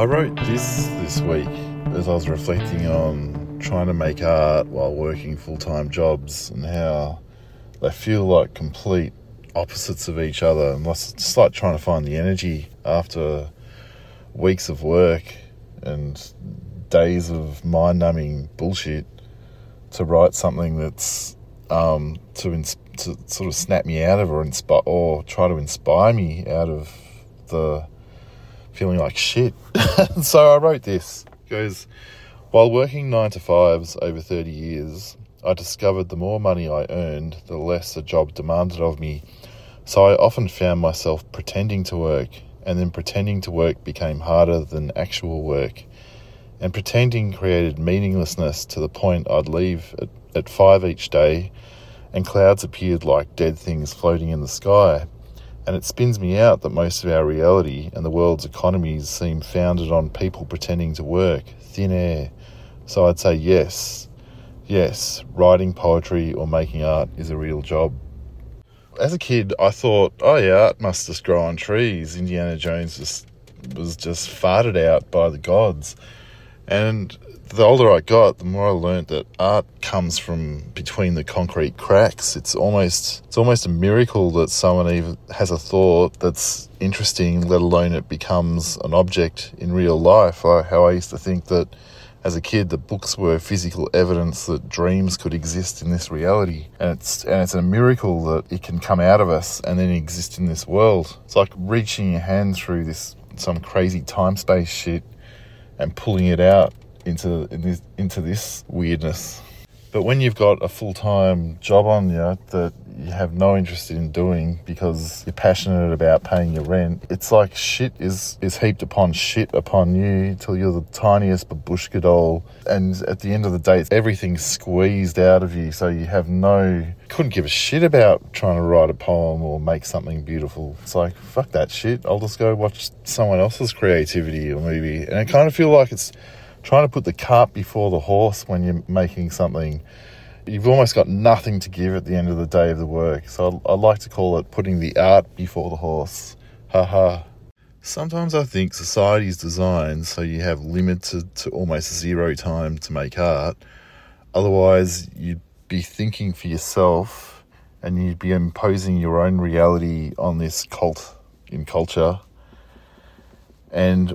I wrote this this week as I was reflecting on trying to make art while working full time jobs and how they feel like complete opposites of each other. And it's just like trying to find the energy after weeks of work and days of mind numbing bullshit to write something that's um, to, ins- to sort of snap me out of or inspire or try to inspire me out of the feeling like shit. so I wrote this. It goes, while working nine to fives over 30 years, I discovered the more money I earned, the less the job demanded of me. So I often found myself pretending to work, and then pretending to work became harder than actual work. And pretending created meaninglessness to the point I'd leave at, at five each day, and clouds appeared like dead things floating in the sky. And it spins me out that most of our reality and the world's economies seem founded on people pretending to work, thin air. So I'd say yes, yes, writing poetry or making art is a real job. As a kid, I thought, oh yeah, art must just grow on trees. Indiana Jones just was just farted out by the gods. And the older I got, the more I learned that art comes from between the concrete cracks. It's almost it's almost a miracle that someone even has a thought that's interesting, let alone it becomes an object in real life. How I used to think that as a kid, the books were physical evidence that dreams could exist in this reality, and it's and it's a miracle that it can come out of us and then exist in this world. It's like reaching your hand through this some crazy time space shit and pulling it out into into this weirdness. But when you've got a full time job on you that you have no interest in doing because you're passionate about paying your rent, it's like shit is, is heaped upon shit upon you till you're the tiniest babushka doll. And at the end of the day, everything's squeezed out of you. So you have no, couldn't give a shit about trying to write a poem or make something beautiful. It's like, fuck that shit. I'll just go watch someone else's creativity or movie. And I kind of feel like it's, trying to put the cart before the horse when you're making something. You've almost got nothing to give at the end of the day of the work. So I, I like to call it putting the art before the horse. Ha ha. Sometimes I think society is designed so you have limited to almost zero time to make art. Otherwise, you'd be thinking for yourself and you'd be imposing your own reality on this cult in culture. And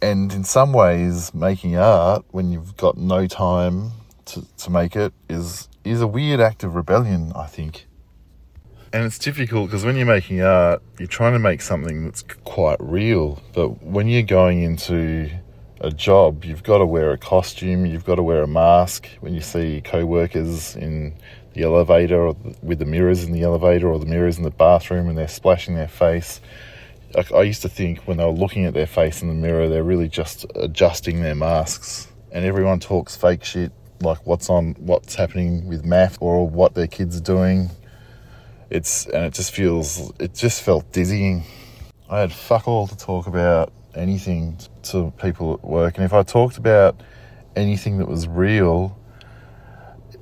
and in some ways, making art when you've got no time to, to make it is is a weird act of rebellion, I think. And it's difficult because when you're making art, you're trying to make something that's quite real. But when you're going into a job, you've got to wear a costume, you've got to wear a mask when you see co workers in the elevator or with the mirrors in the elevator or the mirrors in the bathroom and they're splashing their face I used to think when they were looking at their face in the mirror, they're really just adjusting their masks. And everyone talks fake shit, like what's on, what's happening with math or what their kids are doing. It's and it just feels, it just felt dizzying. I had fuck all to talk about anything to people at work, and if I talked about anything that was real,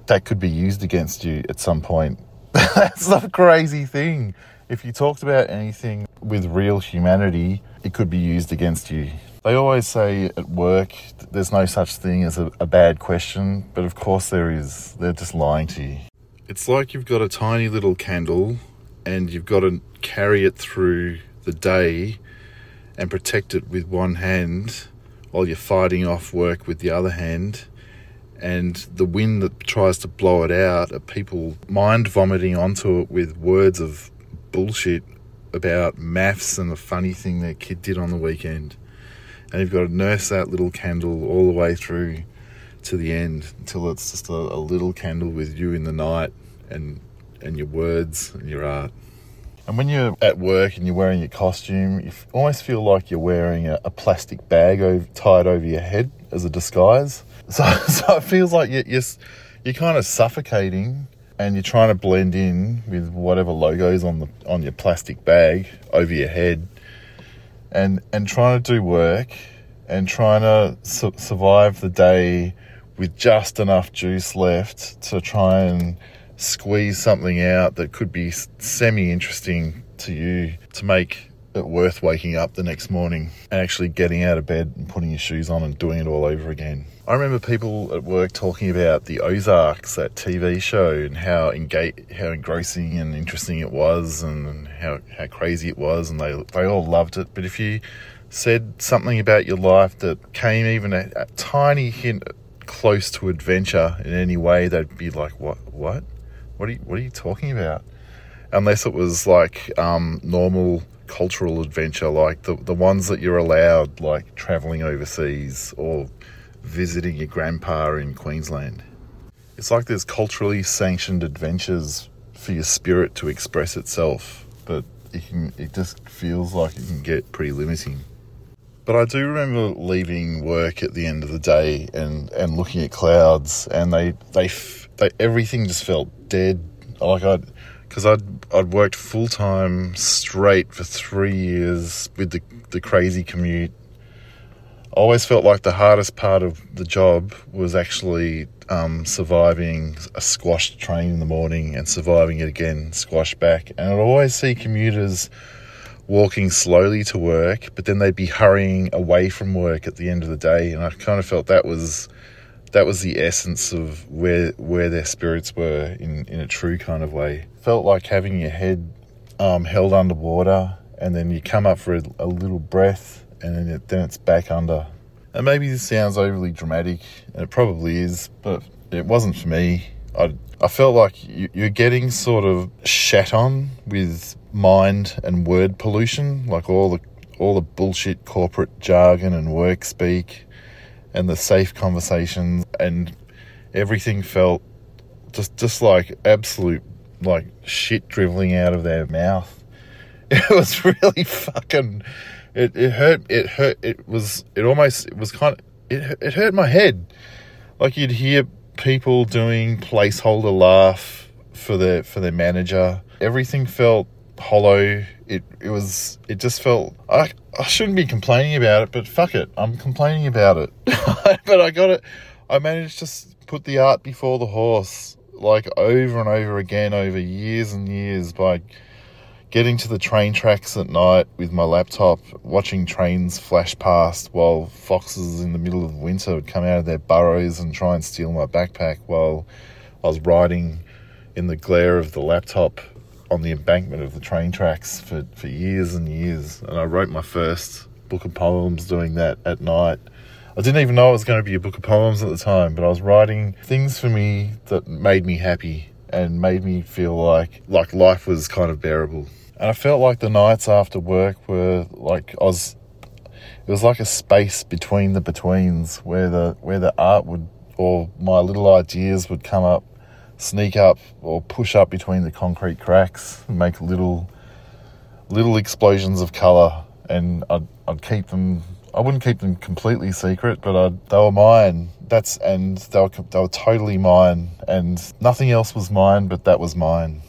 that could be used against you at some point. That's a crazy thing if you talked about anything with real humanity, it could be used against you. They always say at work there's no such thing as a, a, bad question, but of course there is. They're just lying to you. It's like you've got a tiny little candle and you've got to carry it through the day and protect it with one hand while you're fighting off work with the other hand. And the wind that tries to blow it out are people mind vomiting onto it with words of bullshit about maths and the funny thing their kid did on the weekend. And you've got to nurse that little candle all the way through to the end until it's just a, a little candle with you in the night and and your words and your art. And when you're at work and you're wearing your costume, you almost feel like you're wearing a, a plastic bag over, tied over your head as a disguise. So, so it feels like you're, you're, you're kind of suffocating and you're trying to blend in with whatever logos on the on your plastic bag over your head and and trying to do work and trying to su- survive the day with just enough juice left to try and squeeze something out that could be semi interesting to you to make it worth waking up the next morning and actually getting out of bed and putting your shoes on and doing it all over again. I remember people at work talking about the Ozarks, that TV show, and how engage, how engrossing and interesting it was, and how, how crazy it was, and they they all loved it. But if you said something about your life that came even a, a tiny hint close to adventure in any way, they'd be like, "What? What? What are you, what are you talking about?" Unless it was like um, normal cultural adventure, like the the ones that you're allowed, like traveling overseas or visiting your grandpa in Queensland. It's like there's culturally sanctioned adventures for your spirit to express itself, but it can it just feels like it can get pretty limiting. But I do remember leaving work at the end of the day and, and looking at clouds, and they they, they everything just felt dead. Like I'd because I'd I'd worked full time straight for three years with the the crazy commute. I always felt like the hardest part of the job was actually um, surviving a squashed train in the morning and surviving it again, squashed back. And I'd always see commuters walking slowly to work, but then they'd be hurrying away from work at the end of the day, and I kind of felt that was that was the essence of where where their spirits were in in a true kind of way. Felt like having your head um, held underwater, and then you come up for a, a little breath, and then it, then it's back under. And maybe this sounds overly dramatic, and it probably is, but it wasn't for me. I I felt like you're getting sort of shat on with mind and word pollution, like all the all the bullshit corporate jargon and work speak, and the safe conversations, and everything felt just just like absolute like shit dribbling out of their mouth. It was really fucking. It, it hurt. It hurt. It was. It almost. It was kind of. It it hurt my head. Like you'd hear people doing placeholder laugh for their for their manager. Everything felt hollow. It it was it just felt I I shouldn't be complaining about it, but fuck it, I'm complaining about it. but I got it. I managed to put the art before the horse, like over and over again over years and years by getting to the train tracks at night with my laptop, watching trains flash past while foxes in the middle of winter would come out of their burrows and try and steal my backpack while I was riding in the glare of the laptop on the embankment of the train tracks for, for years and years. And I wrote my first book of poems doing that at night. I didn't even know it was going to be a book of poems at the time, but I was writing things for me that made me happy and made me feel like like life was kind of bearable. And I felt like the nights after work were like I was it was like a space between the betweens where the where the art would or my little ideas would come up, sneak up or push up between the concrete cracks and make little little explosions of colour and I'd, I'd keep them I wouldn't keep them completely secret, but I'd, they were mine. That's and they were they were totally mine, and nothing else was mine, but that was mine.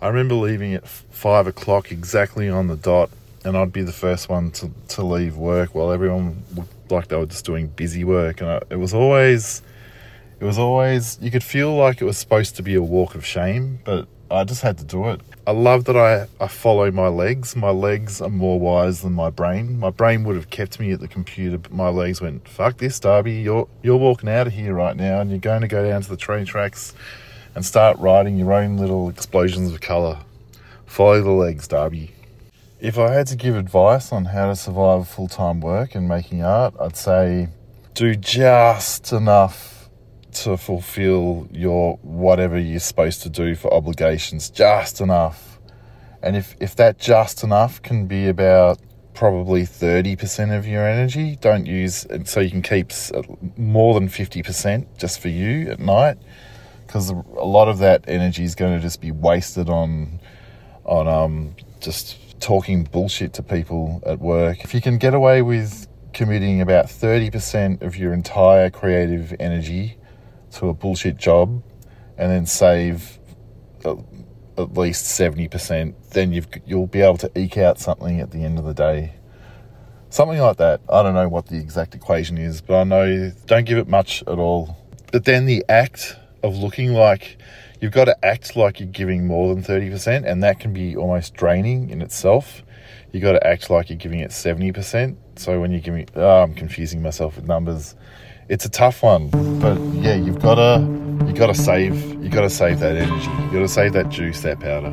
I remember leaving at five o'clock exactly on the dot, and I'd be the first one to, to leave work while everyone looked like they were just doing busy work. And I, it was always, it was always, you could feel like it was supposed to be a walk of shame, but I just had to do it. I love that I, I follow my legs. My legs are more wise than my brain. My brain would have kept me at the computer, but my legs went, fuck this, Darby. You're, you're walking out of here right now and you're going to go down to the train tracks and start writing your own little explosions of colour. Follow the legs, Darby. If I had to give advice on how to survive full time work and making art, I'd say do just enough to fulfill your whatever you're supposed to do for obligations, just enough. And if, if that just enough can be about probably 30% of your energy, don't use it so you can keep more than 50% just for you at night because a lot of that energy is going to just be wasted on on um, just talking bullshit to people at work. If you can get away with committing about 30% of your entire creative energy to a bullshit job and then save at least 70%, then you've, you'll be able to eke out something at the end of the day. Something like that. I don't know what the exact equation is, but I know don't give it much at all. But then the act of looking like you've got to act like you're giving more than 30%, and that can be almost draining in itself. You've got to act like you're giving it 70%. So when you're giving, oh, I'm confusing myself with numbers. It's a tough one, but yeah, you've got to you got to save you got to save that energy. You got to save that juice, that powder.